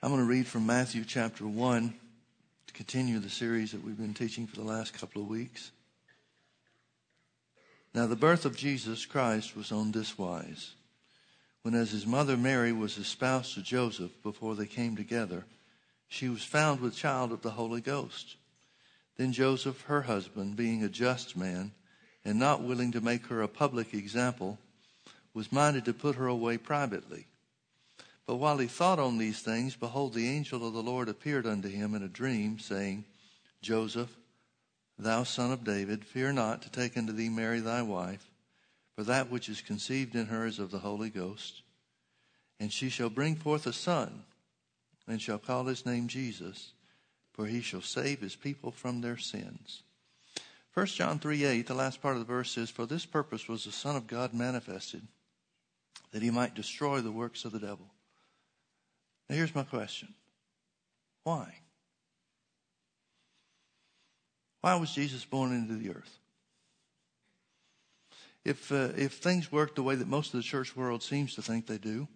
I'm going to read from Matthew chapter 1 to continue the series that we've been teaching for the last couple of weeks. Now, the birth of Jesus Christ was on this wise. When, as his mother Mary was espoused to Joseph before they came together, she was found with child of the Holy Ghost. Then Joseph, her husband, being a just man, and not willing to make her a public example, was minded to put her away privately. But while he thought on these things, behold, the angel of the Lord appeared unto him in a dream, saying, Joseph, thou son of David, fear not to take unto thee Mary thy wife, for that which is conceived in her is of the Holy Ghost. And she shall bring forth a son, and shall call his name Jesus, for he shall save his people from their sins. 1 John 3 8, the last part of the verse says, For this purpose was the Son of God manifested, that he might destroy the works of the devil. Now, here's my question Why? Why was Jesus born into the earth? If, uh, if things work the way that most of the church world seems to think they do,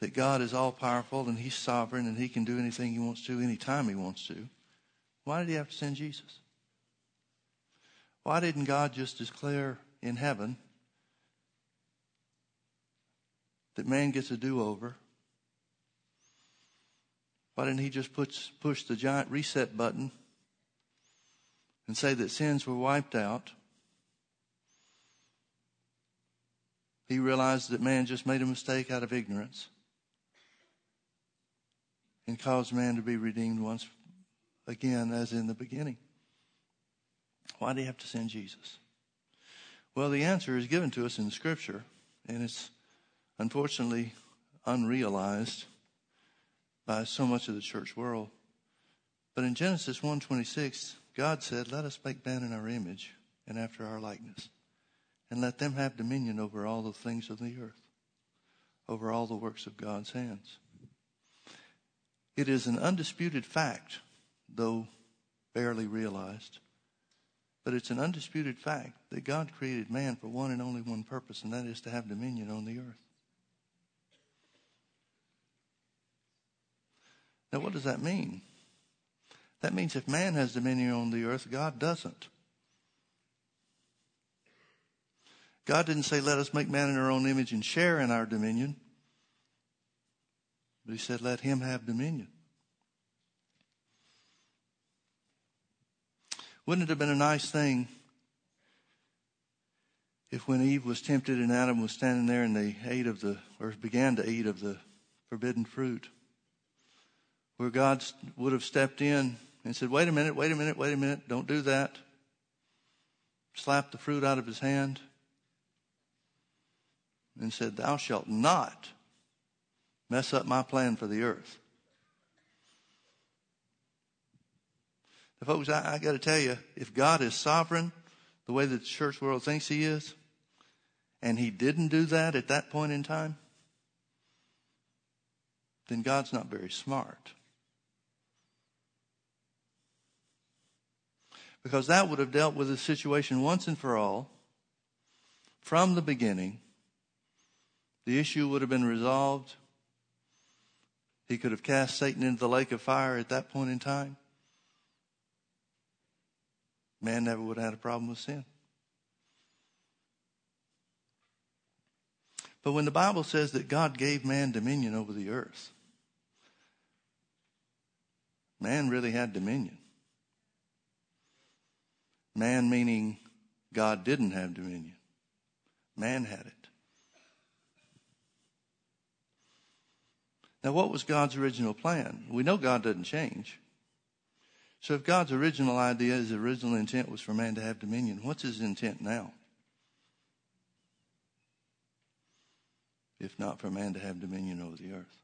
that God is all powerful and He's sovereign and He can do anything He wants to anytime He wants to, why did He have to send Jesus? Why didn't God just declare in heaven that man gets a do over why didn't he just push, push the giant reset button and say that sins were wiped out? He realized that man just made a mistake out of ignorance and caused man to be redeemed once again as in the beginning. Why did he have to send Jesus? Well, the answer is given to us in Scripture, and it's unfortunately unrealized by so much of the church world. But in Genesis 1:26, God said, "Let us make man in our image and after our likeness, and let them have dominion over all the things of the earth, over all the works of God's hands." It is an undisputed fact, though barely realized, but it's an undisputed fact that God created man for one and only one purpose, and that is to have dominion on the earth. Now, what does that mean? That means if man has dominion on the earth, God doesn't. God didn't say, let us make man in our own image and share in our dominion. But he said, let him have dominion. Wouldn't it have been a nice thing if when Eve was tempted and Adam was standing there and they ate of the, or began to eat of the forbidden fruit, where God would have stepped in and said, Wait a minute, wait a minute, wait a minute, don't do that. Slapped the fruit out of his hand and said, Thou shalt not mess up my plan for the earth. Folks, I, I got to tell you, if God is sovereign the way that the church world thinks he is, and he didn't do that at that point in time, then God's not very smart. Because that would have dealt with the situation once and for all from the beginning. The issue would have been resolved. He could have cast Satan into the lake of fire at that point in time. Man never would have had a problem with sin. But when the Bible says that God gave man dominion over the earth, man really had dominion. Man meaning God didn't have dominion. Man had it. Now, what was God's original plan? We know God doesn't change. So, if God's original idea, his original intent was for man to have dominion, what's his intent now? If not for man to have dominion over the earth.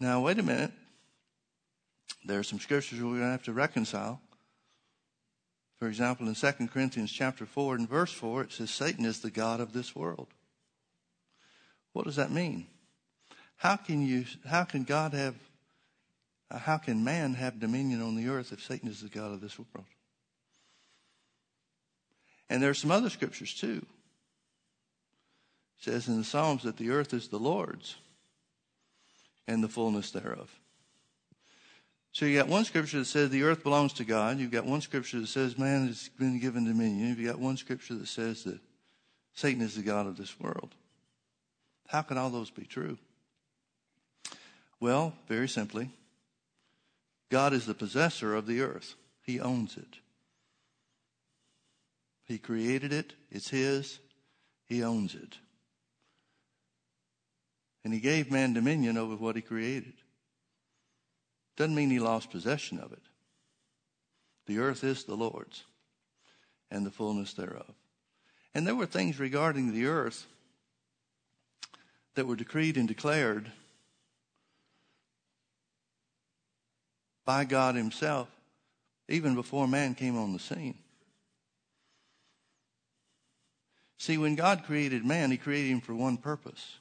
Now, wait a minute. There are some scriptures we're going to have to reconcile. For example, in 2 Corinthians chapter 4 and verse 4, it says Satan is the God of this world. What does that mean? How can you, how can God have, how can man have dominion on the earth if Satan is the God of this world? And there are some other scriptures too. It says in the Psalms that the earth is the Lord's and the fullness thereof. So you got one scripture that says the earth belongs to God. You've got one scripture that says man has been given dominion. You've got one scripture that says that Satan is the God of this world. How can all those be true? Well, very simply, God is the possessor of the earth. He owns it. He created it. It's His. He owns it. And He gave man dominion over what He created. Doesn't mean He lost possession of it. The earth is the Lord's and the fullness thereof. And there were things regarding the earth that were decreed and declared by God Himself even before man came on the scene. See, when God created man, He created him for one purpose,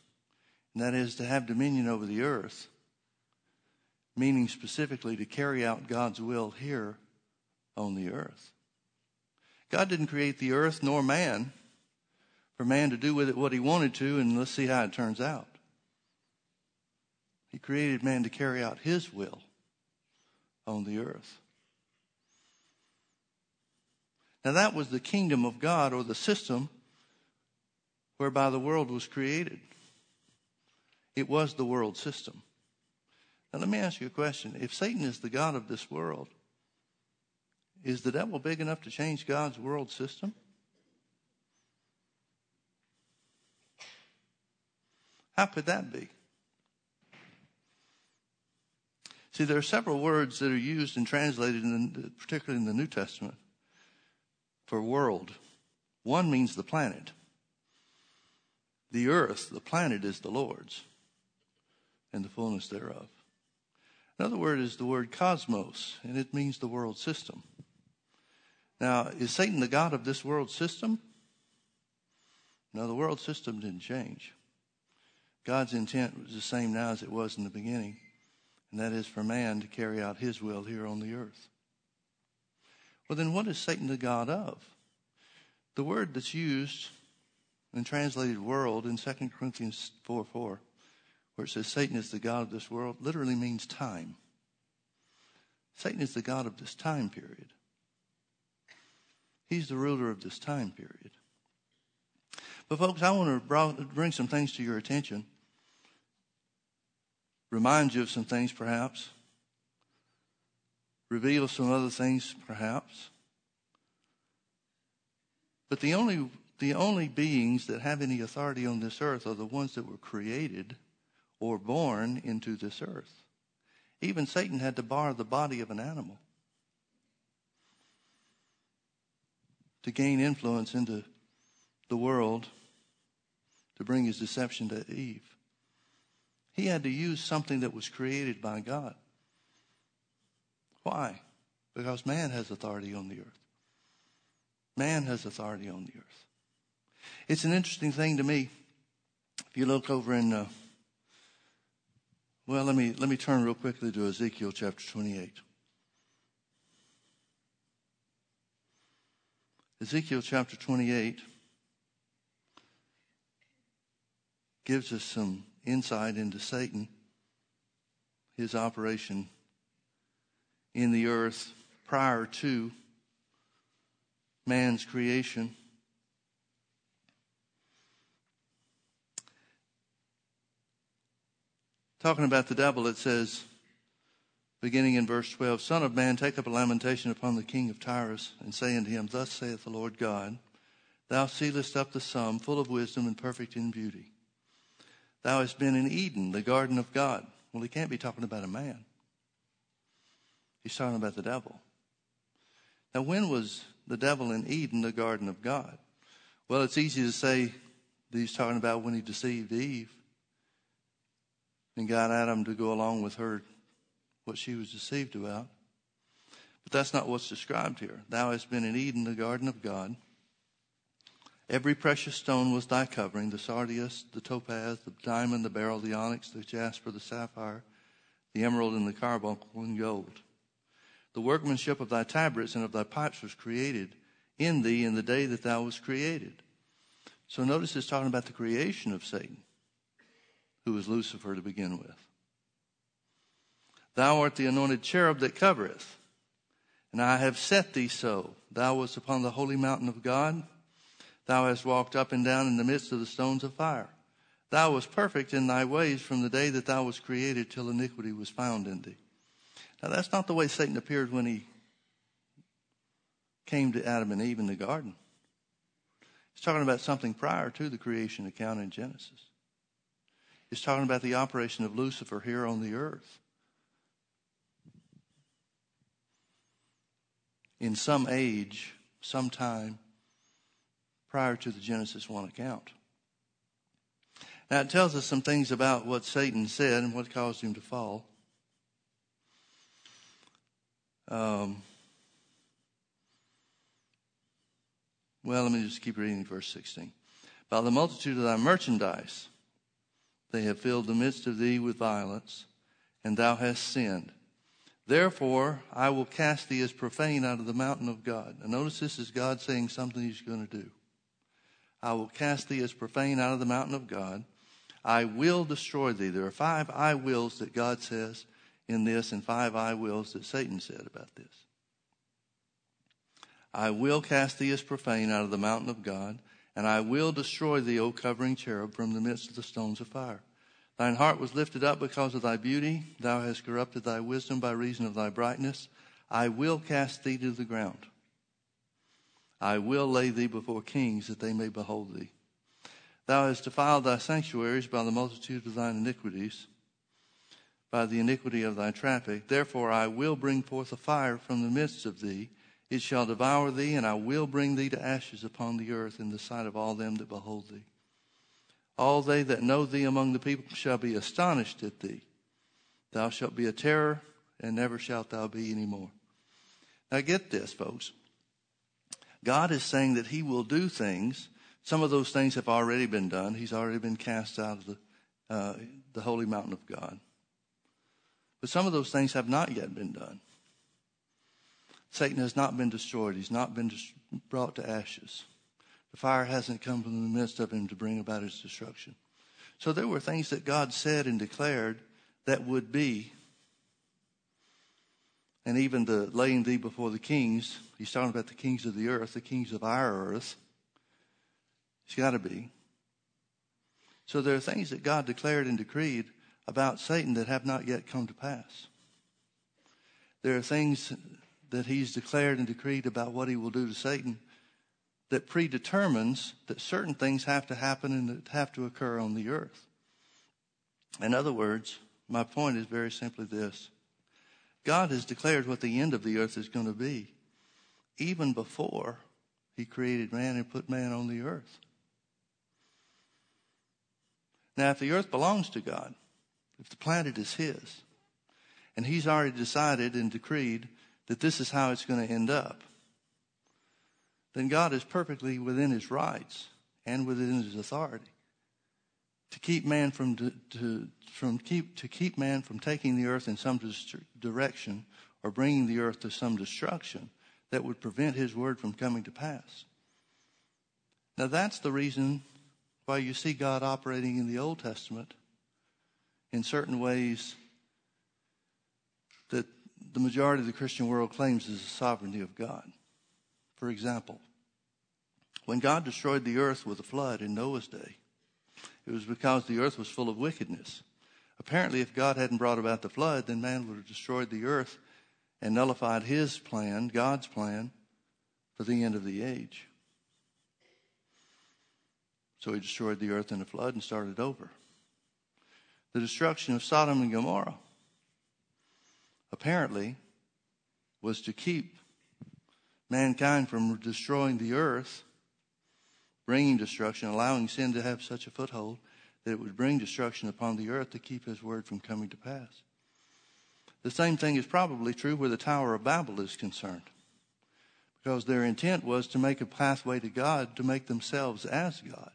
and that is to have dominion over the earth, meaning specifically to carry out God's will here on the earth. God didn't create the earth nor man for man to do with it what he wanted to, and let's see how it turns out. He created man to carry out his will on the earth. Now, that was the kingdom of God or the system whereby the world was created. It was the world system. Now, let me ask you a question. If Satan is the God of this world, is the devil big enough to change God's world system? How could that be? See, there are several words that are used and translated, in the, particularly in the New Testament, for world. One means the planet. The earth, the planet, is the Lord's and the fullness thereof. Another word is the word cosmos, and it means the world system. Now, is Satan the God of this world system? No, the world system didn't change. God's intent was the same now as it was in the beginning, and that is for man to carry out his will here on the earth. Well, then what is Satan the God of? The word that's used and translated world in 2 Corinthians 4 4, where it says Satan is the God of this world, literally means time. Satan is the God of this time period. He's the ruler of this time period. But, folks, I want to bring some things to your attention, remind you of some things, perhaps, reveal some other things, perhaps. But the only the only beings that have any authority on this earth are the ones that were created or born into this earth. Even Satan had to borrow the body of an animal to gain influence into the world to bring his deception to Eve. He had to use something that was created by God. Why? Because man has authority on the earth. Man has authority on the earth. It's an interesting thing to me. If you look over in, uh, well, let me let me turn real quickly to Ezekiel chapter 28. Ezekiel chapter 28 gives us some insight into Satan, his operation in the earth prior to man's creation. Talking about the devil, it says, beginning in verse 12, Son of man, take up a lamentation upon the king of Tyrus, and say unto him, Thus saith the Lord God, Thou sealest up the sum, full of wisdom and perfect in beauty. Thou hast been in Eden, the garden of God. Well, he can't be talking about a man. He's talking about the devil. Now, when was the devil in Eden the garden of God? Well, it's easy to say that he's talking about when he deceived Eve and got Adam to go along with her, what she was deceived about. But that's not what's described here. Thou hast been in Eden, the garden of God. Every precious stone was thy covering the sardius, the topaz, the diamond, the beryl, the onyx, the jasper, the sapphire, the emerald, and the carbuncle, and gold. The workmanship of thy tabrets and of thy pipes was created in thee in the day that thou was created. So notice it's talking about the creation of Satan, who was Lucifer to begin with. Thou art the anointed cherub that covereth, and I have set thee so. Thou wast upon the holy mountain of God. Thou hast walked up and down in the midst of the stones of fire. Thou wast perfect in thy ways from the day that thou wast created till iniquity was found in thee. Now that's not the way Satan appeared when he came to Adam and Eve in the garden. He's talking about something prior to the creation account in Genesis. He's talking about the operation of Lucifer here on the earth. In some age, sometime prior to the Genesis 1 account. Now, it tells us some things about what Satan said and what caused him to fall. Um, well, let me just keep reading verse 16. By the multitude of thy merchandise, they have filled the midst of thee with violence, and thou hast sinned. Therefore, I will cast thee as profane out of the mountain of God. And notice this is God saying something he's going to do. I will cast thee as profane out of the mountain of God. I will destroy thee. There are five I wills that God says in this, and five I wills that Satan said about this. I will cast thee as profane out of the mountain of God, and I will destroy thee, O covering cherub, from the midst of the stones of fire. Thine heart was lifted up because of thy beauty. Thou hast corrupted thy wisdom by reason of thy brightness. I will cast thee to the ground. I will lay thee before kings that they may behold thee. Thou hast defiled thy sanctuaries by the multitude of thine iniquities, by the iniquity of thy traffic. Therefore I will bring forth a fire from the midst of thee. It shall devour thee, and I will bring thee to ashes upon the earth in the sight of all them that behold thee. All they that know thee among the people shall be astonished at thee. Thou shalt be a terror, and never shalt thou be any more. Now get this, folks. God is saying that he will do things some of those things have already been done. He's already been cast out of the, uh, the holy mountain of God. But some of those things have not yet been done. Satan has not been destroyed. He's not been brought to ashes. The fire hasn't come from the midst of him to bring about his destruction. So there were things that God said and declared that would be. And even the laying thee before the kings, he's talking about the kings of the earth, the kings of our earth. It's got to be. So there are things that God declared and decreed about Satan that have not yet come to pass. There are things that he's declared and decreed about what he will do to Satan that predetermines that certain things have to happen and that have to occur on the earth. In other words, my point is very simply this God has declared what the end of the earth is going to be, even before he created man and put man on the earth. Now, if the earth belongs to God, if the planet is His, and He's already decided and decreed that this is how it's going to end up, then God is perfectly within His rights and within His authority to keep man from to, to from keep to keep man from taking the earth in some direction or bringing the earth to some destruction that would prevent His word from coming to pass. Now that's the reason why you see God operating in the Old Testament in certain ways the majority of the Christian world claims is the sovereignty of God. For example, when God destroyed the earth with a flood in Noah's day, it was because the earth was full of wickedness. Apparently, if God hadn't brought about the flood, then man would have destroyed the earth and nullified his plan, God's plan, for the end of the age. So he destroyed the earth in a flood and started over. The destruction of Sodom and Gomorrah apparently was to keep mankind from destroying the earth, bringing destruction, allowing sin to have such a foothold that it would bring destruction upon the earth to keep his word from coming to pass. The same thing is probably true where the Tower of Babel is concerned. Because their intent was to make a pathway to God, to make themselves as God.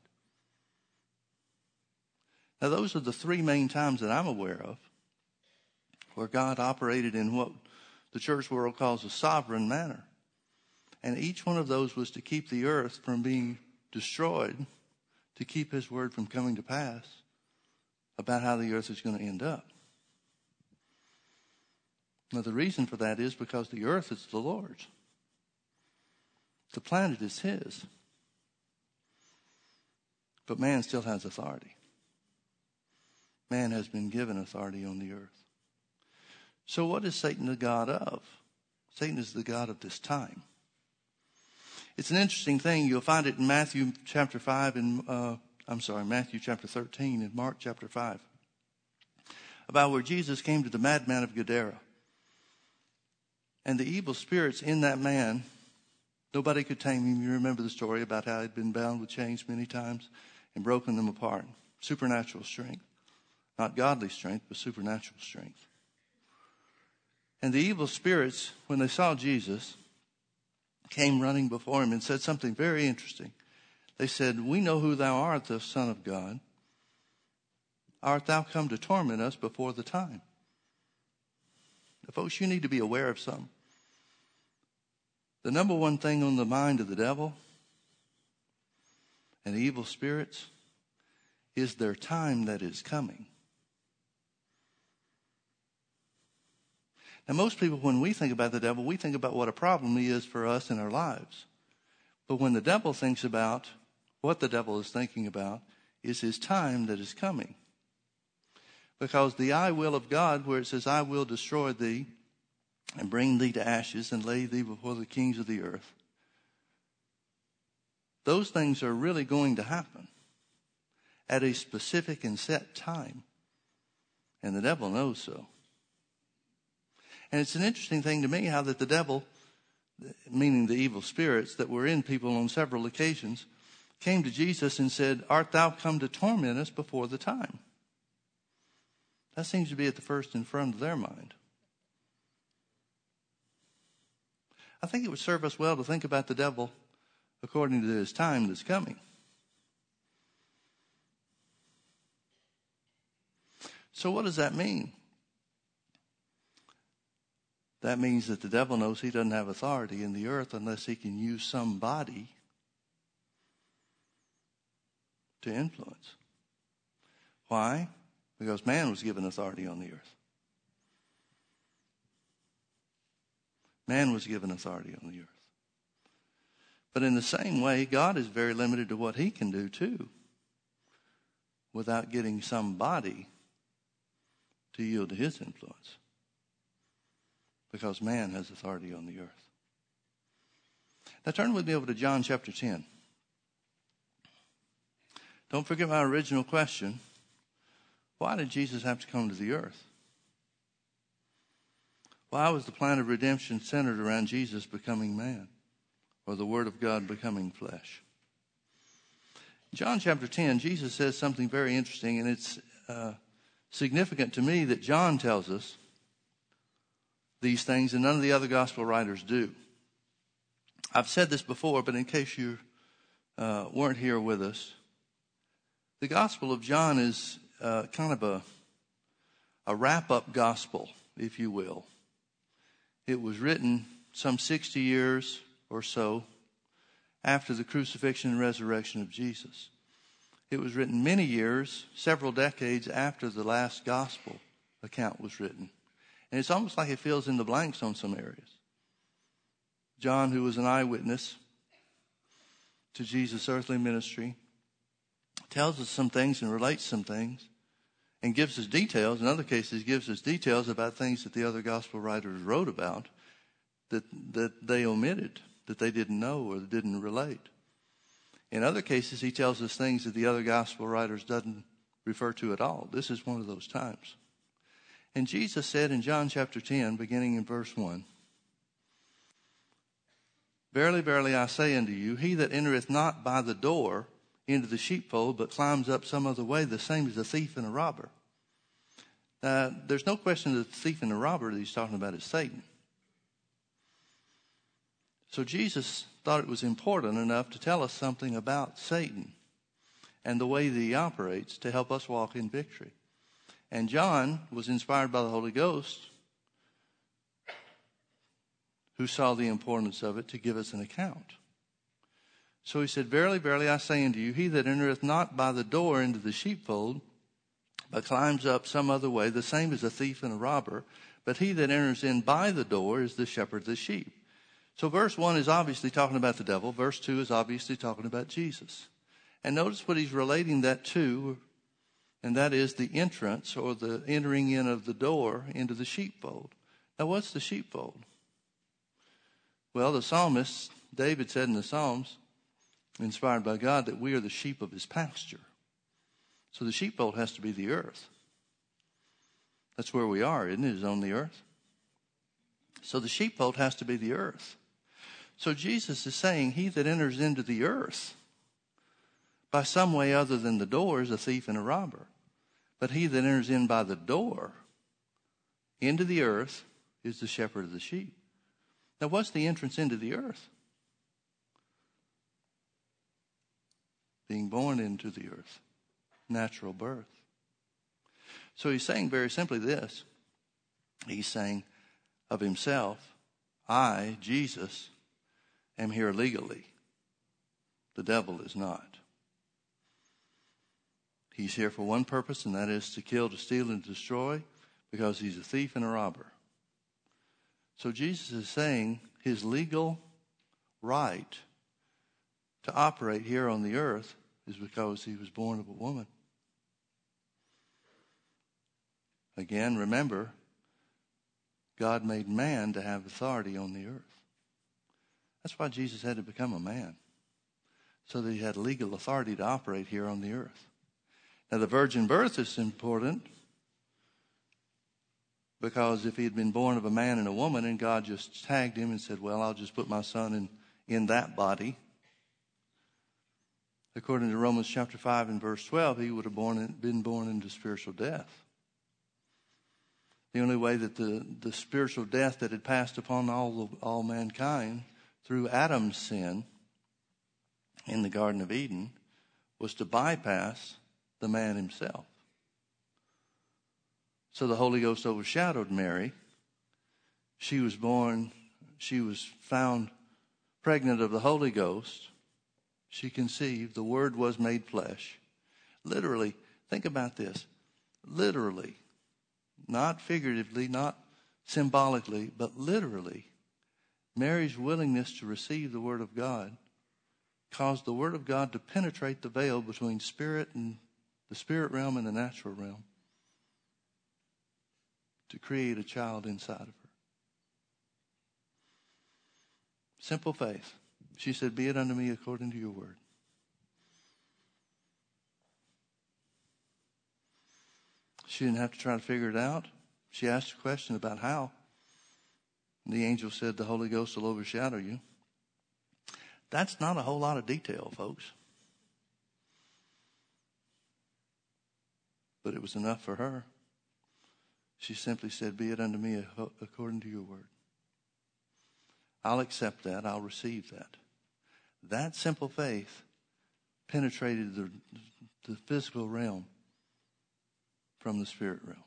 Now, those are the three main times that I'm aware of where God operated in what the church world calls a sovereign manner. And each one of those was to keep the earth from being destroyed to keep his word from coming to pass about how the earth is going to end up. Now, the reason for that is because the earth is the Lord's, the planet is his. But man still has authority. Man has been given authority on the earth. So, what is Satan the God of? Satan is the God of this time. It's an interesting thing. You'll find it in Matthew chapter 5 and, uh, I'm sorry, Matthew chapter 13 and Mark chapter 5 about where Jesus came to the madman of Gadara. And the evil spirits in that man, nobody could tame him. You remember the story about how he'd been bound with chains many times and broken them apart. Supernatural strength. Not godly strength, but supernatural strength. And the evil spirits, when they saw Jesus, came running before him and said something very interesting. They said, We know who thou art, the Son of God. Art thou come to torment us before the time? Now, folks, you need to be aware of something. The number one thing on the mind of the devil and the evil spirits is their time that is coming. Now, most people, when we think about the devil, we think about what a problem he is for us in our lives. But when the devil thinks about what the devil is thinking about, is his time that is coming. Because the I will of God, where it says, I will destroy thee and bring thee to ashes and lay thee before the kings of the earth, those things are really going to happen at a specific and set time. And the devil knows so. And it's an interesting thing to me how that the devil, meaning the evil spirits that were in people on several occasions, came to Jesus and said, Art thou come to torment us before the time? That seems to be at the first in front of their mind. I think it would serve us well to think about the devil according to his time that's coming. So, what does that mean? That means that the devil knows he doesn't have authority in the earth unless he can use somebody to influence. Why? Because man was given authority on the earth. Man was given authority on the earth. But in the same way, God is very limited to what he can do too without getting somebody to yield to his influence. Because man has authority on the earth. Now turn with me over to John chapter 10. Don't forget my original question. Why did Jesus have to come to the earth? Why was the plan of redemption centered around Jesus becoming man or the Word of God becoming flesh? John chapter 10, Jesus says something very interesting, and it's uh, significant to me that John tells us these things and none of the other gospel writers do. I've said this before, but in case you uh, weren't here with us, the Gospel of John is uh, kind of a, a wrap up gospel, if you will. It was written some 60 years or so after the crucifixion and resurrection of Jesus. It was written many years, several decades after the last gospel account was written. And it's almost like it fills in the blanks on some areas. John, who was an eyewitness to Jesus' earthly ministry, tells us some things and relates some things and gives us details. In other cases, gives us details about things that the other gospel writers wrote about that, that they omitted, that they didn't know or didn't relate. In other cases, he tells us things that the other gospel writers doesn't refer to at all. This is one of those times. And Jesus said in John chapter 10, beginning in verse 1, Verily, verily, I say unto you, he that entereth not by the door into the sheepfold, but climbs up some other way, the same as a thief and a robber. Now, there's no question that the thief and the robber that he's talking about is Satan. So Jesus thought it was important enough to tell us something about Satan and the way that he operates to help us walk in victory. And John was inspired by the Holy Ghost, who saw the importance of it to give us an account. So he said, Verily, verily, I say unto you, he that entereth not by the door into the sheepfold, but climbs up some other way, the same is a thief and a robber. But he that enters in by the door is the shepherd of the sheep. So verse 1 is obviously talking about the devil. Verse 2 is obviously talking about Jesus. And notice what he's relating that to, and that is the entrance or the entering in of the door into the sheepfold. Now, what's the sheepfold? Well, the psalmist, David said in the Psalms, inspired by God, that we are the sheep of his pasture. So the sheepfold has to be the earth. That's where we are, isn't it? Is on the earth. So the sheepfold has to be the earth. So Jesus is saying, He that enters into the earth by some way other than the door is a thief and a robber. But he that enters in by the door into the earth is the shepherd of the sheep. Now, what's the entrance into the earth? Being born into the earth, natural birth. So he's saying very simply this He's saying of himself, I, Jesus, am here legally. The devil is not. He's here for one purpose, and that is to kill, to steal, and destroy, because he's a thief and a robber. So Jesus is saying his legal right to operate here on the earth is because he was born of a woman. Again, remember, God made man to have authority on the earth. That's why Jesus had to become a man, so that he had legal authority to operate here on the earth. Now, the virgin birth is important because if he had been born of a man and a woman and God just tagged him and said, Well, I'll just put my son in, in that body, according to Romans chapter 5 and verse 12, he would have born, been born into spiritual death. The only way that the, the spiritual death that had passed upon all, all mankind through Adam's sin in the Garden of Eden was to bypass the man himself. So the Holy Ghost overshadowed Mary. She was born, she was found pregnant of the Holy Ghost. She conceived, the Word was made flesh. Literally, think about this. Literally, not figuratively, not symbolically, but literally, Mary's willingness to receive the Word of God caused the Word of God to penetrate the veil between spirit and the spirit realm and the natural realm to create a child inside of her. Simple faith. She said, Be it unto me according to your word. She didn't have to try to figure it out. She asked a question about how. The angel said, The Holy Ghost will overshadow you. That's not a whole lot of detail, folks. But it was enough for her. She simply said, Be it unto me according to your word. I'll accept that. I'll receive that. That simple faith penetrated the, the physical realm from the spirit realm.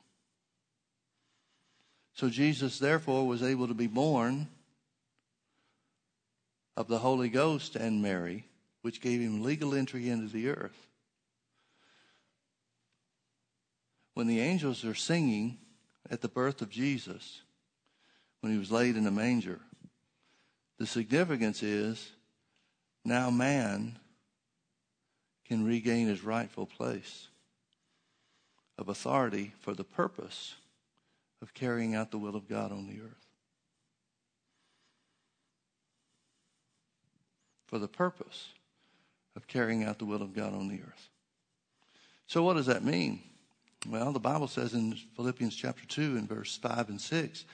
So Jesus, therefore, was able to be born of the Holy Ghost and Mary, which gave him legal entry into the earth. When the angels are singing at the birth of Jesus, when he was laid in a manger, the significance is now man can regain his rightful place of authority for the purpose of carrying out the will of God on the earth. For the purpose of carrying out the will of God on the earth. So, what does that mean? Well, the Bible says in Philippians chapter 2 and verse 5 and 6,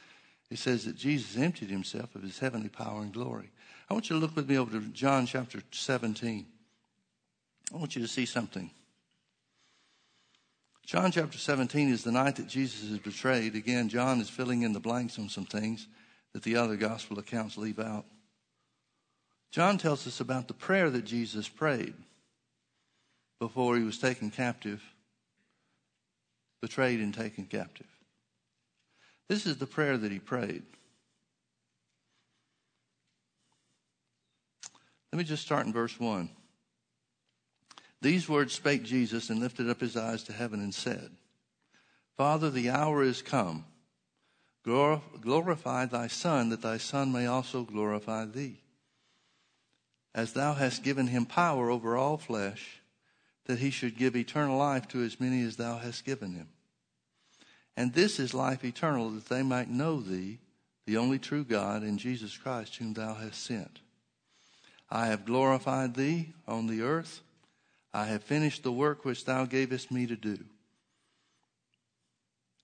it says that Jesus emptied himself of his heavenly power and glory. I want you to look with me over to John chapter 17. I want you to see something. John chapter 17 is the night that Jesus is betrayed. Again, John is filling in the blanks on some things that the other gospel accounts leave out. John tells us about the prayer that Jesus prayed before he was taken captive, betrayed, and taken captive. This is the prayer that he prayed. Let me just start in verse 1. These words spake Jesus and lifted up his eyes to heaven and said, Father, the hour is come. Glorify thy Son, that thy Son may also glorify thee. As thou hast given him power over all flesh, that he should give eternal life to as many as thou hast given him. And this is life eternal, that they might know thee, the only true God, and Jesus Christ, whom thou hast sent. I have glorified thee on the earth. I have finished the work which thou gavest me to do.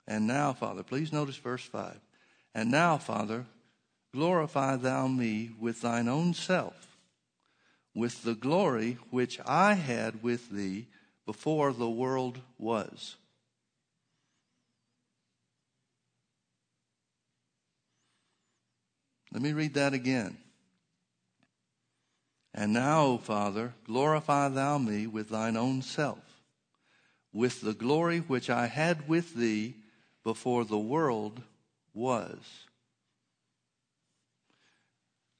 And now, Father, please notice verse 5. And now, Father, glorify thou me with thine own self, with the glory which I had with thee before the world was. Let me read that again. And now, O Father, glorify thou me with thine own self, with the glory which I had with thee before the world was.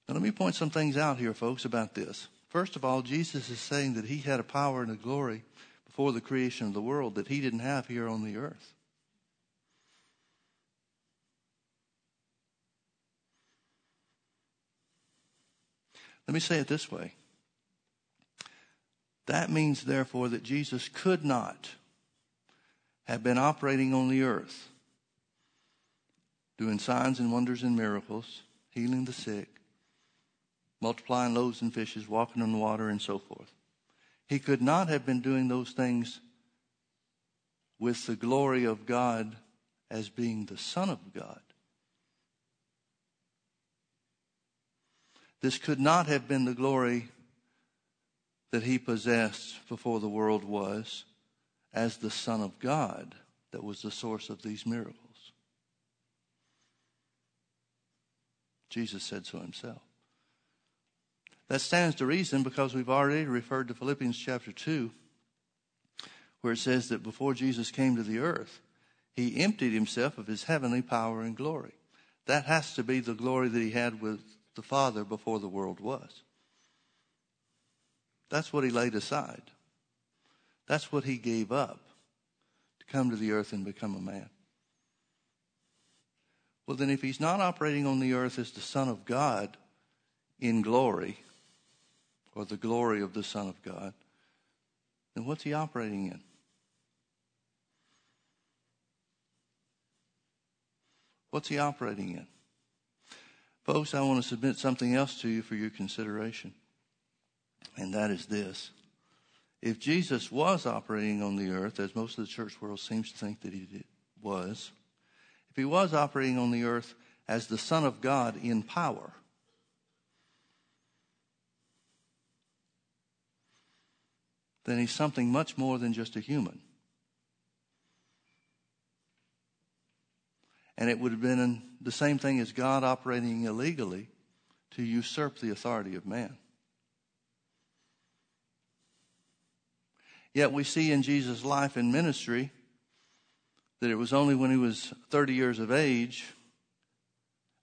Now, let me point some things out here, folks, about this. First of all, Jesus is saying that he had a power and a glory before the creation of the world that he didn't have here on the earth. Let me say it this way. That means, therefore, that Jesus could not have been operating on the earth, doing signs and wonders and miracles, healing the sick, multiplying loaves and fishes, walking on the water, and so forth. He could not have been doing those things with the glory of God as being the Son of God. This could not have been the glory that he possessed before the world was as the Son of God that was the source of these miracles. Jesus said so himself. That stands to reason because we've already referred to Philippians chapter 2, where it says that before Jesus came to the earth, he emptied himself of his heavenly power and glory. That has to be the glory that he had with the Father before the world was. That's what he laid aside. That's what he gave up to come to the earth and become a man. Well, then, if he's not operating on the earth as the Son of God in glory, or the glory of the Son of God, then what's he operating in? What's he operating in? Folks, I want to submit something else to you for your consideration, and that is this. If Jesus was operating on the earth, as most of the church world seems to think that he did, was, if he was operating on the earth as the Son of God in power, then he's something much more than just a human. And it would have been the same thing as God operating illegally to usurp the authority of man. Yet we see in Jesus' life and ministry that it was only when he was 30 years of age,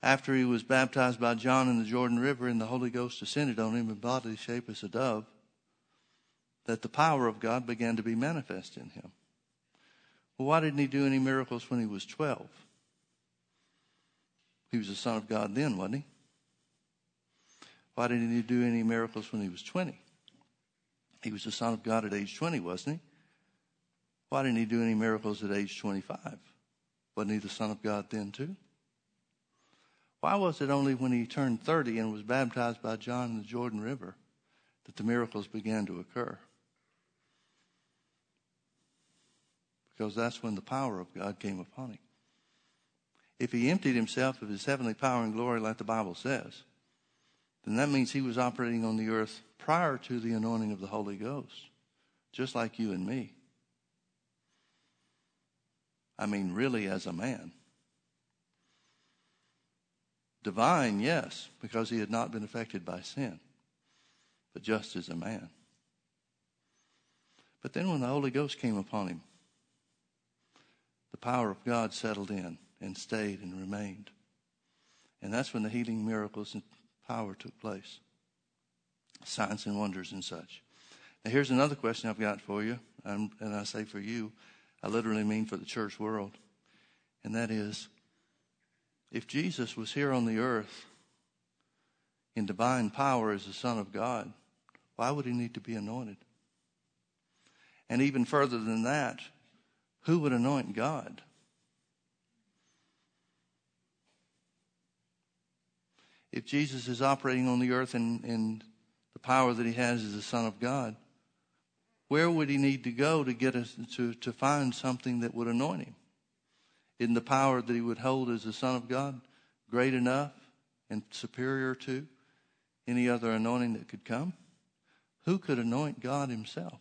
after he was baptized by John in the Jordan River and the Holy Ghost descended on him in bodily shape as a dove, that the power of God began to be manifest in him. Well, why didn't he do any miracles when he was 12? He was the Son of God then, wasn't he? Why didn't he do any miracles when he was 20? He was the Son of God at age 20, wasn't he? Why didn't he do any miracles at age 25? Wasn't he the Son of God then, too? Why was it only when he turned 30 and was baptized by John in the Jordan River that the miracles began to occur? Because that's when the power of God came upon him if he emptied himself of his heavenly power and glory, like the Bible says, then that means he was operating on the earth prior to the anointing of the Holy Ghost, just like you and me. I mean, really, as a man. Divine, yes, because he had not been affected by sin, but just as a man. But then when the Holy Ghost came upon him, the power of God settled in and stayed and remained. And that's when the healing miracles and power took place. signs and wonders and such. Now, here's another question I've got for you, and, and I say for you, I literally mean for the church world, and that is if Jesus was here on the earth in divine power as the Son of God, why would he need to be anointed? And even further than that, who would anoint God? If Jesus is operating on the earth in, in the power that he has as the Son of God, where would he need to go to get us to, to find something that would anoint him? Isn't the power that he would hold as the Son of God great enough and superior to any other anointing that could come? Who could anoint God himself?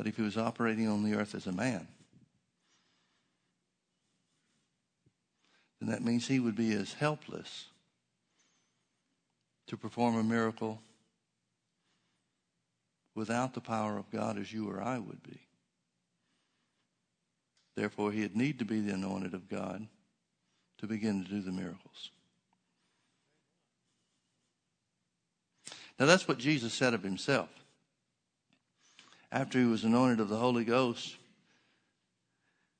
But if he was operating on the earth as a man, then that means he would be as helpless to perform a miracle without the power of God as you or I would be. Therefore, he'd need to be the anointed of God to begin to do the miracles. Now, that's what Jesus said of himself. After he was anointed of the Holy Ghost,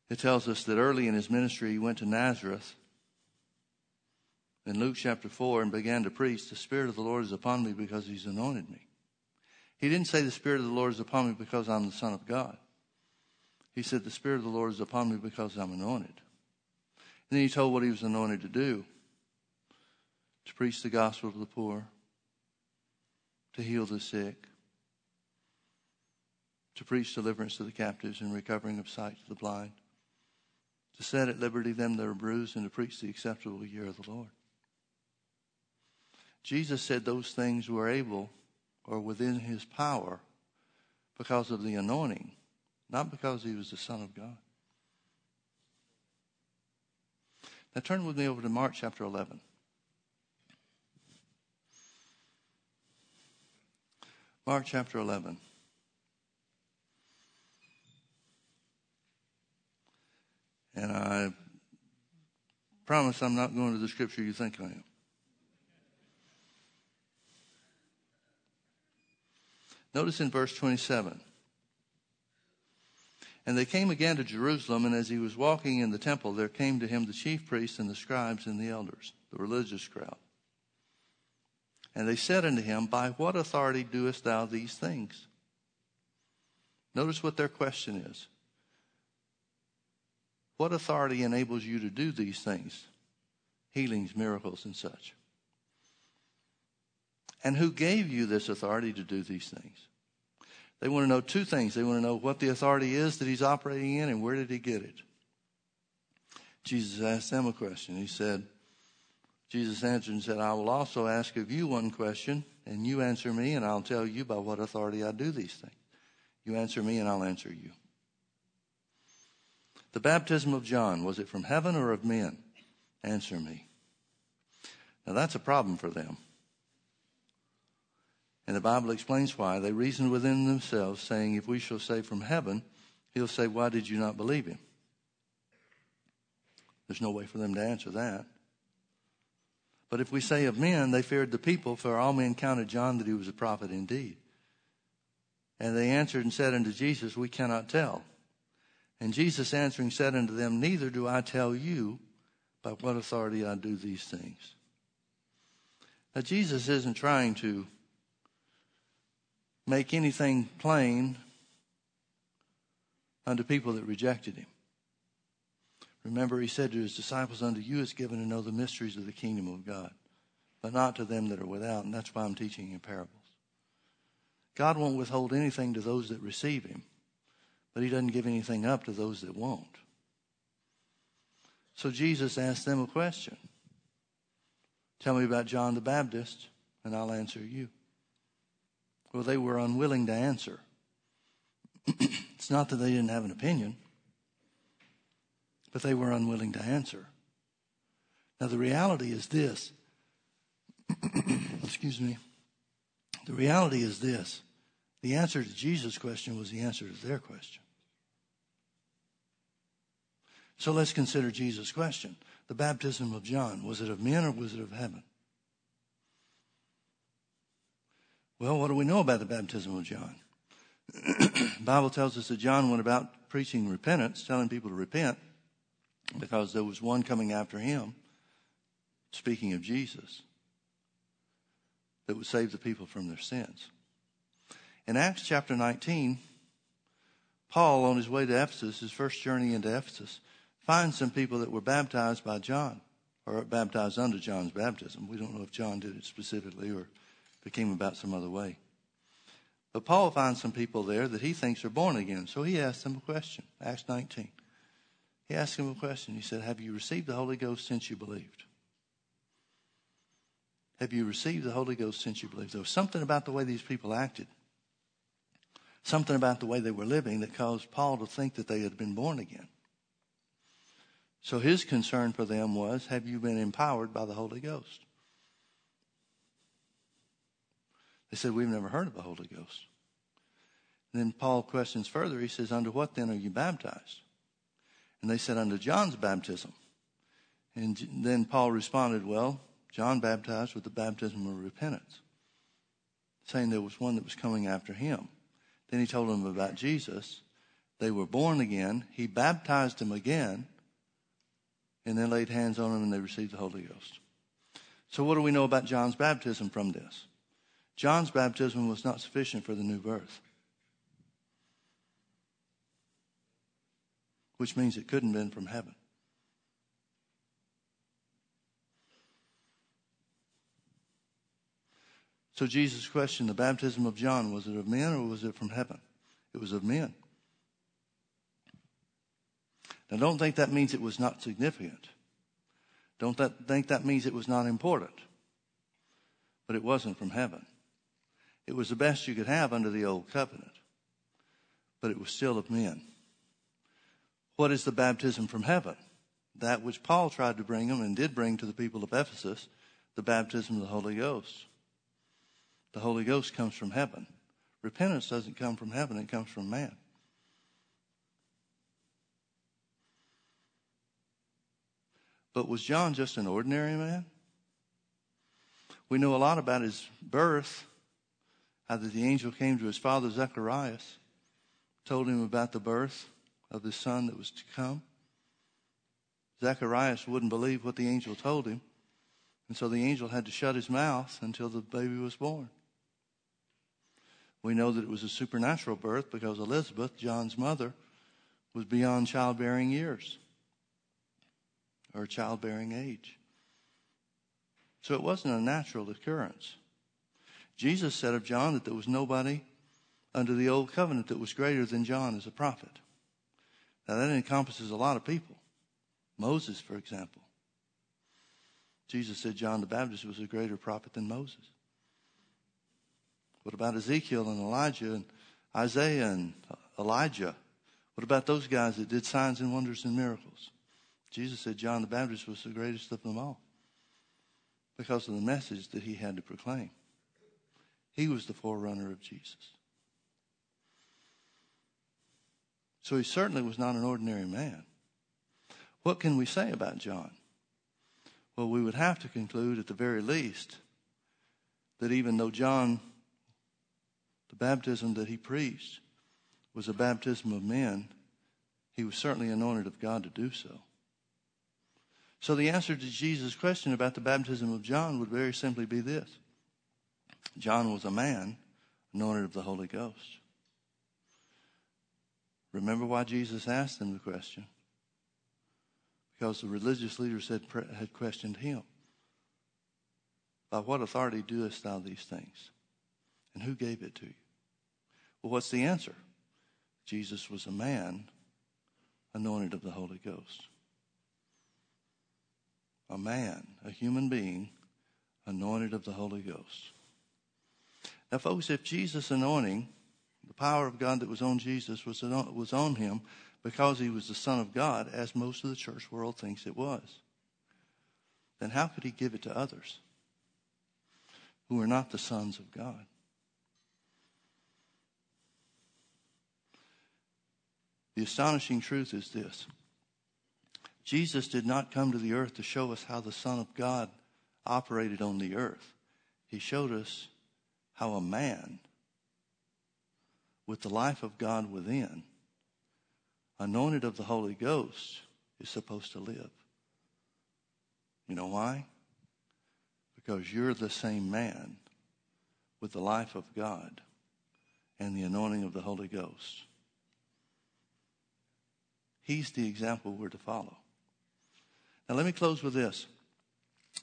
it tells us that early in his ministry he went to Nazareth in Luke chapter 4 and began to preach, The Spirit of the Lord is upon me because He's anointed me. He didn't say, The Spirit of the Lord is upon me because I'm the Son of God. He said, The Spirit of the Lord is upon me because I'm anointed. And then he told what he was anointed to do to preach the gospel to the poor, to heal the sick, to preach deliverance to the captives and recovering of sight to the blind, to set at liberty them that are bruised, and to preach the acceptable year of the Lord. Jesus said those things were able or within his power because of the anointing, not because he was the Son of God. Now turn with me over to Mark chapter 11. Mark chapter 11. And I promise I'm not going to the scripture you think I am. Notice in verse 27. And they came again to Jerusalem, and as he was walking in the temple, there came to him the chief priests and the scribes and the elders, the religious crowd. And they said unto him, By what authority doest thou these things? Notice what their question is. What authority enables you to do these things? Healings, miracles, and such. And who gave you this authority to do these things? They want to know two things. They want to know what the authority is that he's operating in and where did he get it? Jesus asked them a question. He said, Jesus answered and said, I will also ask of you one question, and you answer me, and I'll tell you by what authority I do these things. You answer me, and I'll answer you. The baptism of John, was it from heaven or of men? Answer me. Now that's a problem for them. And the Bible explains why. They reasoned within themselves, saying, If we shall say from heaven, he'll say, Why did you not believe him? There's no way for them to answer that. But if we say of men, they feared the people, for all men counted John that he was a prophet indeed. And they answered and said unto Jesus, We cannot tell. And Jesus answering said unto them, Neither do I tell you by what authority I do these things. Now, Jesus isn't trying to make anything plain unto people that rejected him. Remember, he said to his disciples, Unto you is given to know the mysteries of the kingdom of God, but not to them that are without. And that's why I'm teaching in parables. God won't withhold anything to those that receive him, but he doesn't give anything up to those that won't. So Jesus asked them a question Tell me about John the Baptist, and I'll answer you. Well, they were unwilling to answer. it's not that they didn't have an opinion, but they were unwilling to answer. Now, the reality is this. Excuse me. The reality is this. The answer to Jesus' question was the answer to their question. So let's consider Jesus' question. The baptism of John, was it of men or was it of heaven? Well, what do we know about the baptism of John? the Bible tells us that John went about preaching repentance, telling people to repent, because there was one coming after him, speaking of Jesus, that would save the people from their sins. In Acts chapter 19, Paul, on his way to Ephesus, his first journey into Ephesus, finds some people that were baptized by John, or baptized under John's baptism. We don't know if John did it specifically or if it came about some other way. But Paul finds some people there that he thinks are born again. So he asks them a question, Acts 19. He asked them a question. He said, Have you received the Holy Ghost since you believed? Have you received the Holy Ghost since you believed? There was something about the way these people acted, something about the way they were living that caused Paul to think that they had been born again. So his concern for them was, Have you been empowered by the Holy Ghost? They said, We've never heard of the Holy Ghost. And then Paul questions further. He says, Under what then are you baptized? And they said, Under John's baptism. And then Paul responded, Well, John baptized with the baptism of repentance, saying there was one that was coming after him. Then he told them about Jesus. They were born again. He baptized them again, and then laid hands on them, and they received the Holy Ghost. So, what do we know about John's baptism from this? John's baptism was not sufficient for the new birth, which means it couldn't have been from heaven. So Jesus questioned the baptism of John was it of men or was it from heaven? It was of men. Now, don't think that means it was not significant. Don't that, think that means it was not important. But it wasn't from heaven. It was the best you could have under the old covenant, but it was still of men. What is the baptism from heaven? That which Paul tried to bring them and did bring to the people of Ephesus, the baptism of the Holy Ghost. The Holy Ghost comes from heaven. Repentance doesn't come from heaven, it comes from man. But was John just an ordinary man? We know a lot about his birth how that the angel came to his father Zacharias, told him about the birth of the son that was to come. Zacharias wouldn't believe what the angel told him, and so the angel had to shut his mouth until the baby was born. We know that it was a supernatural birth because Elizabeth, John's mother, was beyond childbearing years or childbearing age. So it wasn't a natural occurrence. Jesus said of John that there was nobody under the old covenant that was greater than John as a prophet. Now, that encompasses a lot of people. Moses, for example. Jesus said John the Baptist was a greater prophet than Moses. What about Ezekiel and Elijah and Isaiah and Elisha? What about those guys that did signs and wonders and miracles? Jesus said John the Baptist was the greatest of them all because of the message that he had to proclaim. He was the forerunner of Jesus. So he certainly was not an ordinary man. What can we say about John? Well, we would have to conclude at the very least that even though John, the baptism that he preached, was a baptism of men, he was certainly anointed of God to do so. So the answer to Jesus' question about the baptism of John would very simply be this John was a man anointed of the Holy Ghost. Remember why Jesus asked him the question? Because the religious leaders had, had questioned him. By what authority doest thou these things? And who gave it to you? Well, what's the answer? Jesus was a man anointed of the Holy Ghost. A man, a human being, anointed of the Holy Ghost. Now, folks, if Jesus' anointing, the power of God that was on Jesus, was on, was on him because he was the Son of God, as most of the church world thinks it was, then how could he give it to others who are not the sons of God? The astonishing truth is this Jesus did not come to the earth to show us how the Son of God operated on the earth. He showed us how a man with the life of God within, anointed of the Holy Ghost, is supposed to live. You know why? Because you're the same man with the life of God and the anointing of the Holy Ghost. He's the example we're to follow. Now, let me close with this.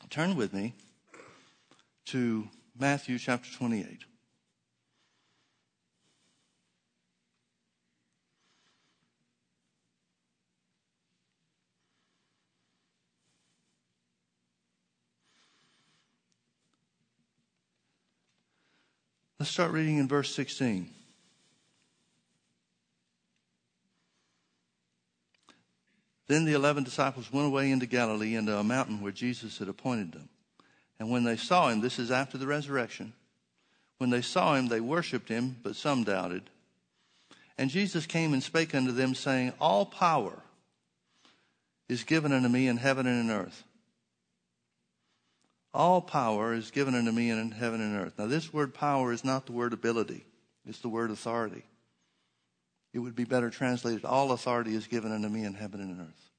Turn with me to Matthew chapter 28. Let's start reading in verse 16. Then the eleven disciples went away into Galilee into a mountain where Jesus had appointed them. And when they saw him, this is after the resurrection, when they saw him, they worshipped him, but some doubted. And Jesus came and spake unto them, saying, All power is given unto me in heaven and in earth. All power is given unto me in heaven and earth. Now, this word power is not the word ability, it's the word authority. It would be better translated All authority is given unto me in heaven and in earth.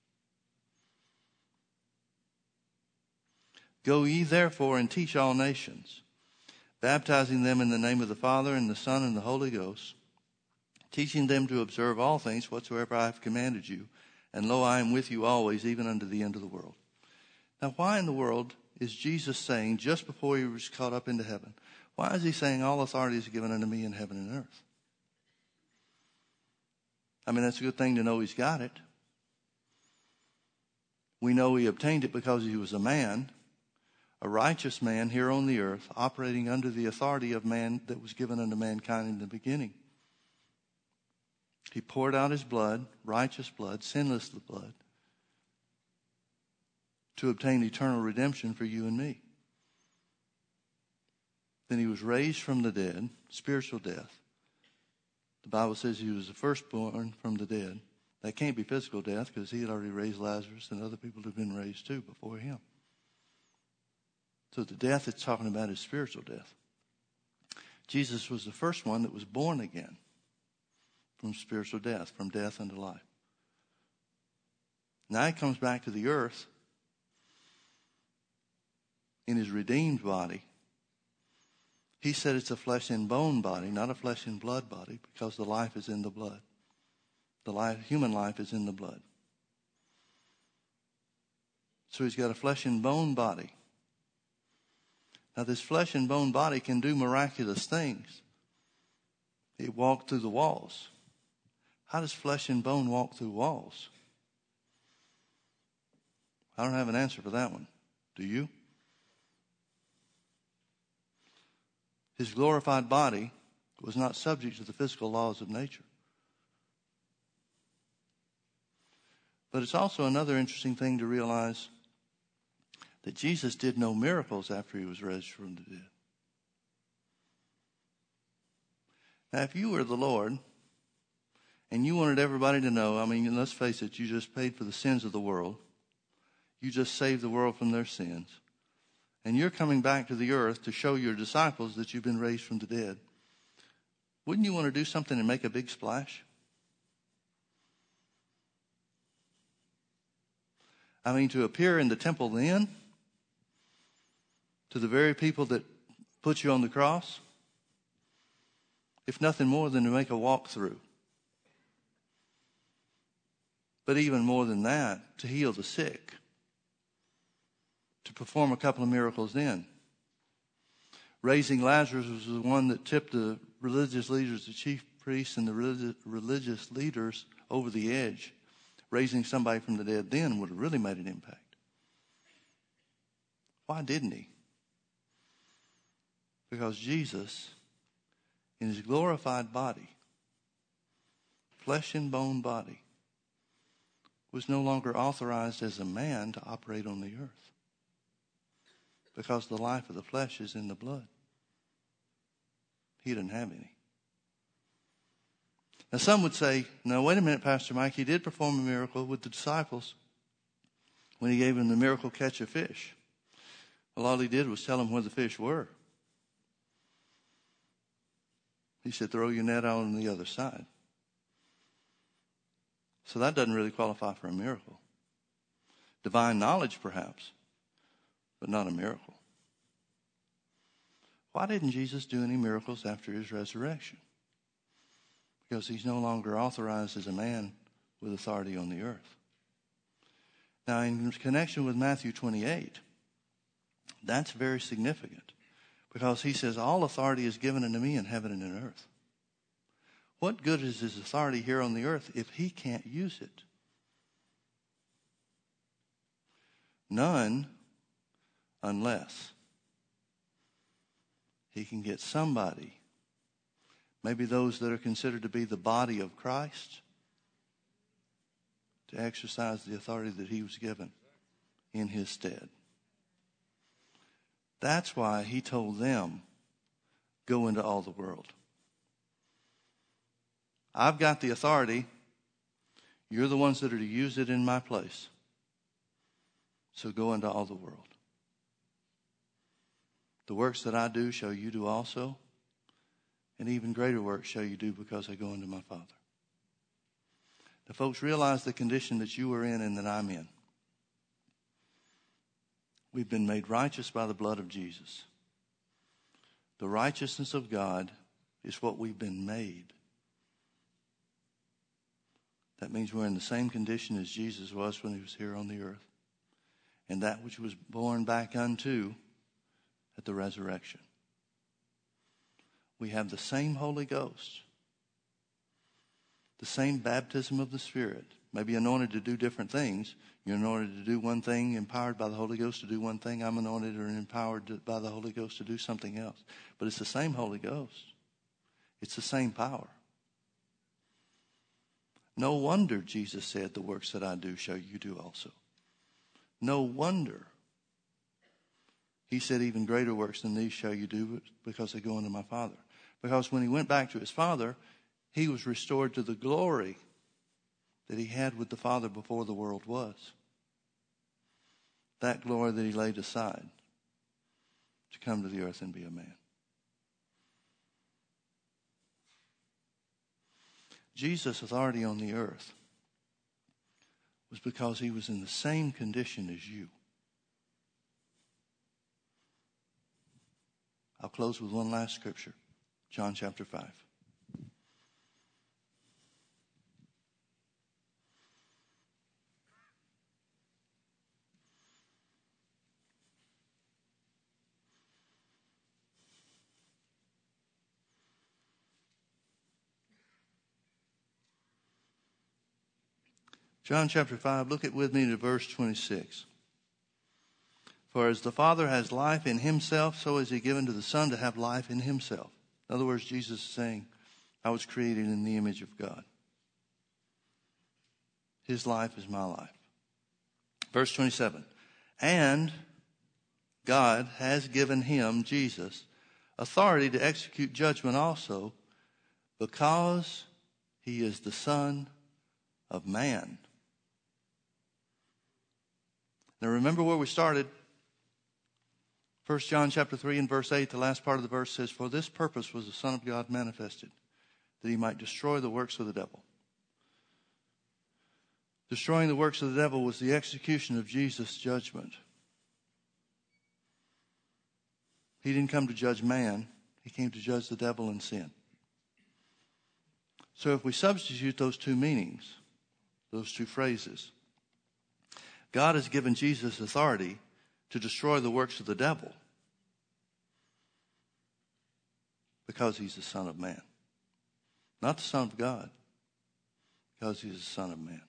Go ye therefore and teach all nations, baptizing them in the name of the Father and the Son and the Holy Ghost, teaching them to observe all things whatsoever I have commanded you. And lo, I am with you always, even unto the end of the world. Now, why in the world is Jesus saying just before he was caught up into heaven? Why is he saying all authority is given unto me in heaven and earth? I mean, that's a good thing to know he's got it. We know he obtained it because he was a man, a righteous man here on the earth, operating under the authority of man that was given unto mankind in the beginning. He poured out his blood, righteous blood, sinless blood, to obtain eternal redemption for you and me. Then he was raised from the dead, spiritual death. The Bible says he was the firstborn from the dead. That can't be physical death because he had already raised Lazarus and other people had been raised too before him. So the death it's talking about is spiritual death. Jesus was the first one that was born again from spiritual death, from death unto life. Now he comes back to the earth in his redeemed body. He said it's a flesh and bone body, not a flesh and blood body, because the life is in the blood. The life, human life is in the blood. So he's got a flesh and bone body. Now, this flesh and bone body can do miraculous things. It walked through the walls. How does flesh and bone walk through walls? I don't have an answer for that one. Do you? His glorified body was not subject to the physical laws of nature. But it's also another interesting thing to realize that Jesus did no miracles after he was raised from the dead. Now, if you were the Lord and you wanted everybody to know, I mean, let's face it, you just paid for the sins of the world, you just saved the world from their sins and you're coming back to the earth to show your disciples that you've been raised from the dead, wouldn't you want to do something and make a big splash? I mean, to appear in the temple then, to the very people that put you on the cross, if nothing more than to make a walkthrough. But even more than that, to heal the sick to perform a couple of miracles then. Raising Lazarus was the one that tipped the religious leaders, the chief priests, and the religious leaders over the edge. Raising somebody from the dead then would have really made an impact. Why didn't he? Because Jesus, in his glorified body, flesh and bone body, was no longer authorized as a man to operate on the earth because the life of the flesh is in the blood. He didn't have any. Now, some would say, no, wait a minute, Pastor Mike, he did perform a miracle with the disciples. when he gave them the miracle catch of fish. Well, all he did was tell them where the fish were. He said, throw your net out on the other side. So that doesn't really qualify for a miracle. Divine knowledge, perhaps, but not a miracle. Why didn't Jesus do any miracles after his resurrection? Because he's no longer authorized as a man with authority on the earth. Now, in connection with Matthew 28, that's very significant because he says, All authority is given unto me in heaven and in earth. What good is his authority here on the earth if he can't use it? None unless he can get somebody, maybe those that are considered to be the body of Christ, to exercise the authority that he was given in his stead. That's why he told them, go into all the world. I've got the authority. You're the ones that are to use it in my place. So go into all the world. The works that I do shall you do also, and even greater works shall you do because I go into my Father. The folks realize the condition that you are in and that I'm in. We've been made righteous by the blood of Jesus. The righteousness of God is what we've been made. That means we're in the same condition as Jesus was when he was here on the earth. And that which was born back unto at the resurrection. We have the same Holy Ghost, the same baptism of the Spirit. Maybe anointed to do different things. You're anointed to do one thing, empowered by the Holy Ghost to do one thing. I'm anointed or empowered by the Holy Ghost to do something else. But it's the same Holy Ghost, it's the same power. No wonder Jesus said, The works that I do shall you do also. No wonder. He said, Even greater works than these shall you do because they go unto my Father. Because when he went back to his Father, he was restored to the glory that he had with the Father before the world was. That glory that he laid aside to come to the earth and be a man. Jesus' authority on the earth was because he was in the same condition as you. I'll close with one last scripture John chapter 5. John chapter 5, look at with me to verse 26. For as the Father has life in himself, so is he given to the Son to have life in himself. In other words, Jesus is saying, I was created in the image of God. His life is my life. Verse 27. And God has given him, Jesus, authority to execute judgment also because he is the Son of Man. Now remember where we started. 1 John chapter 3 and verse 8, the last part of the verse says, For this purpose was the Son of God manifested, that he might destroy the works of the devil. Destroying the works of the devil was the execution of Jesus' judgment. He didn't come to judge man, he came to judge the devil and sin. So if we substitute those two meanings, those two phrases, God has given Jesus authority to destroy the works of the devil because he's the Son of Man. Not the Son of God, because he's the Son of Man.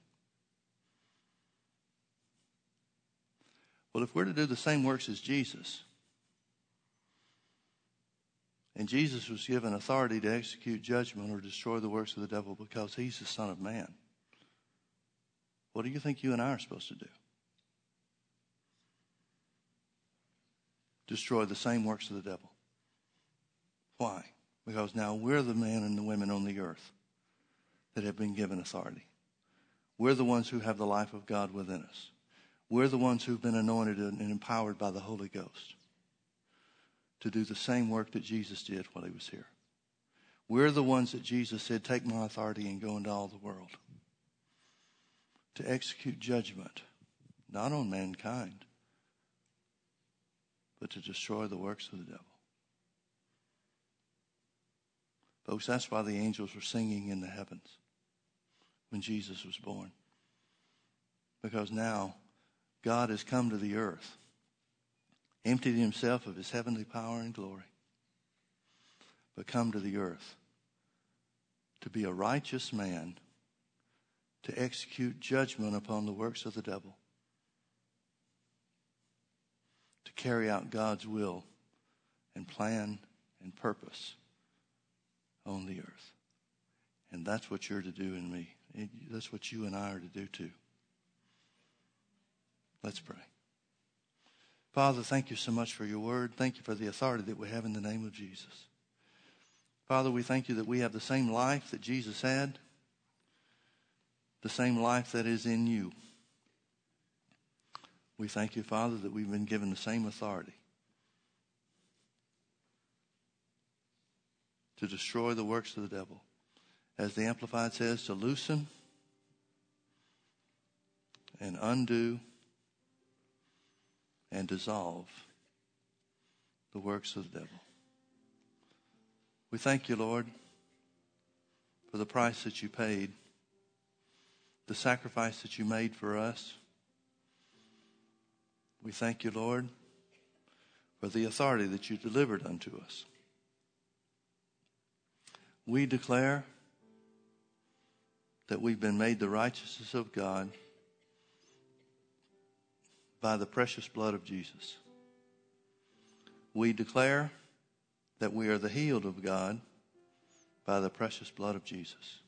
Well, if we're to do the same works as Jesus, and Jesus was given authority to execute judgment or destroy the works of the devil because he's the Son of Man, what do you think you and I are supposed to do? Destroy the same works of the devil. Why? Because now we're the men and the women on the earth that have been given authority. We're the ones who have the life of God within us. We're the ones who've been anointed and empowered by the Holy Ghost to do the same work that Jesus did while he was here. We're the ones that Jesus said, Take my authority and go into all the world to execute judgment, not on mankind, but to destroy the works of the devil. Folks, that's why the angels were singing in the heavens when Jesus was born. Because now God has come to the earth, emptied himself of his heavenly power and glory, but come to the earth to be a righteous man, to execute judgment upon the works of the devil, to carry out God's will and plan and purpose on the earth. And that's what you're to do in me. That's what you and I are to do too. Let's pray. Father, thank you so much for your word. Thank you for the authority that we have in the name of Jesus. Father, we thank you that we have the same life that Jesus had, the same life that is in you. We thank you, Father, that we've been given the same authority to destroy the works of the devil. As the Amplified says, to loosen and undo and dissolve the works of the devil. We thank you, Lord, for the price that you paid, the sacrifice that you made for us. We thank you, Lord, for the authority that you delivered unto us. We declare that we've been made the righteousness of God by the precious blood of Jesus. We declare that we are the healed of God by the precious blood of Jesus.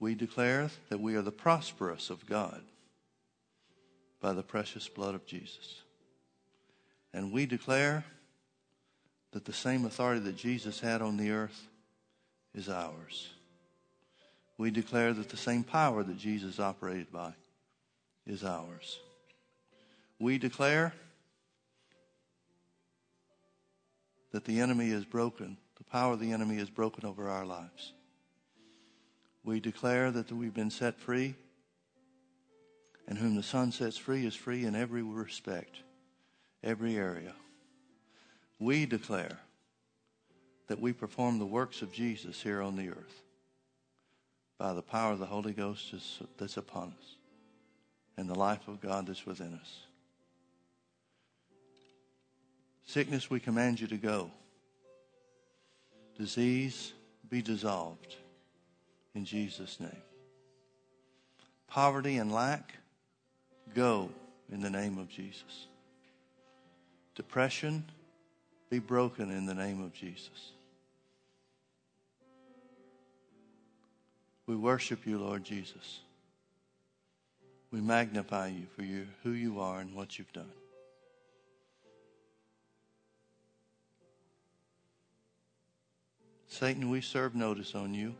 We declare that we are the prosperous of God by the precious blood of Jesus. And we declare that the same authority that Jesus had on the earth is ours. We declare that the same power that Jesus operated by is ours. We declare that the enemy is broken, the power of the enemy is broken over our lives. We declare that we've been set free, and whom the Son sets free is free in every respect, every area. We declare that we perform the works of Jesus here on the earth by the power of the Holy Ghost that's upon us and the life of God that's within us. Sickness, we command you to go. Disease, be dissolved in Jesus' name. Poverty and lack, go in the name of Jesus. Depression, be broken in the name of Jesus. We worship you, Lord Jesus. We magnify you for you, who you are and what you've done. Satan, we serve notice on you.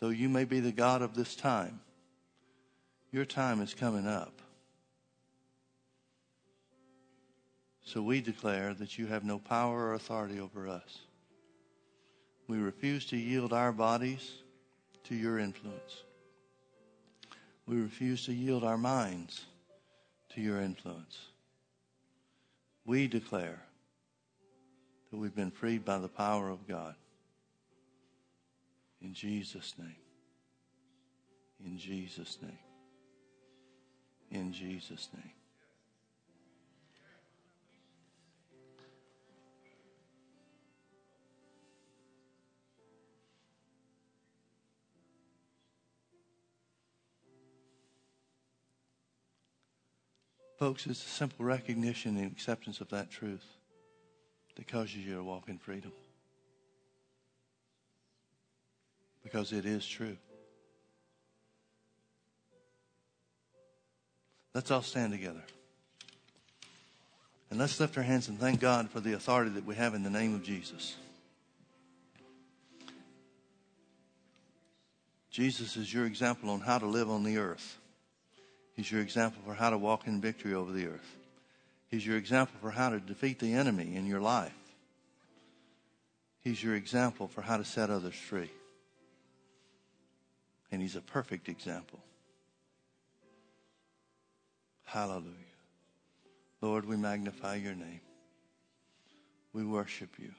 Though you may be the God of this time, your time is coming up. So we declare that you have no power or authority over us. We refuse to yield our bodies to your influence. We refuse to yield our minds to your influence. We declare that we've been freed by the power of God. In Jesus' name. In Jesus' name. In Jesus' name. Folks, it's a simple recognition and acceptance of that truth that causes you to walk in freedom. Because it is true. Let's all stand together. And let's lift our hands and thank God for the authority that we have in the name of Jesus. Jesus is your example on how to live on the earth. He's your example for how to walk in victory over the earth. He's your example for how to defeat the enemy in your life. He's your example for how to set others free. And he's a perfect example. Hallelujah. Lord, we magnify your name. We worship you.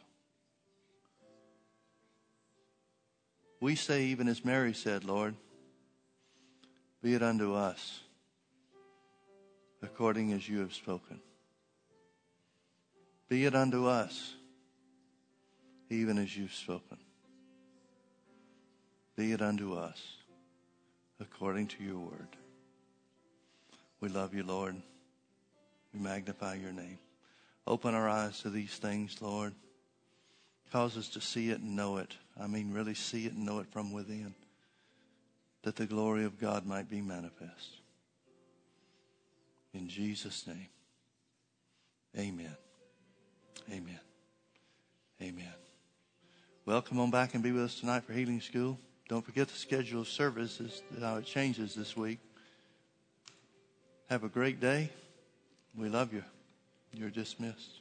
We say, even as Mary said, Lord, be it unto us according as you have spoken. Be it unto us even as you've spoken. Be it unto us according to your word. We love you, Lord. We magnify your name. Open our eyes to these things, Lord. Cause us to see it and know it. I mean, really see it and know it from within. That the glory of God might be manifest. In Jesus' name, amen. Amen. Amen. Well, come on back and be with us tonight for Healing School. Don't forget the schedule of services, how it changes this week. Have a great day. We love you. You're dismissed.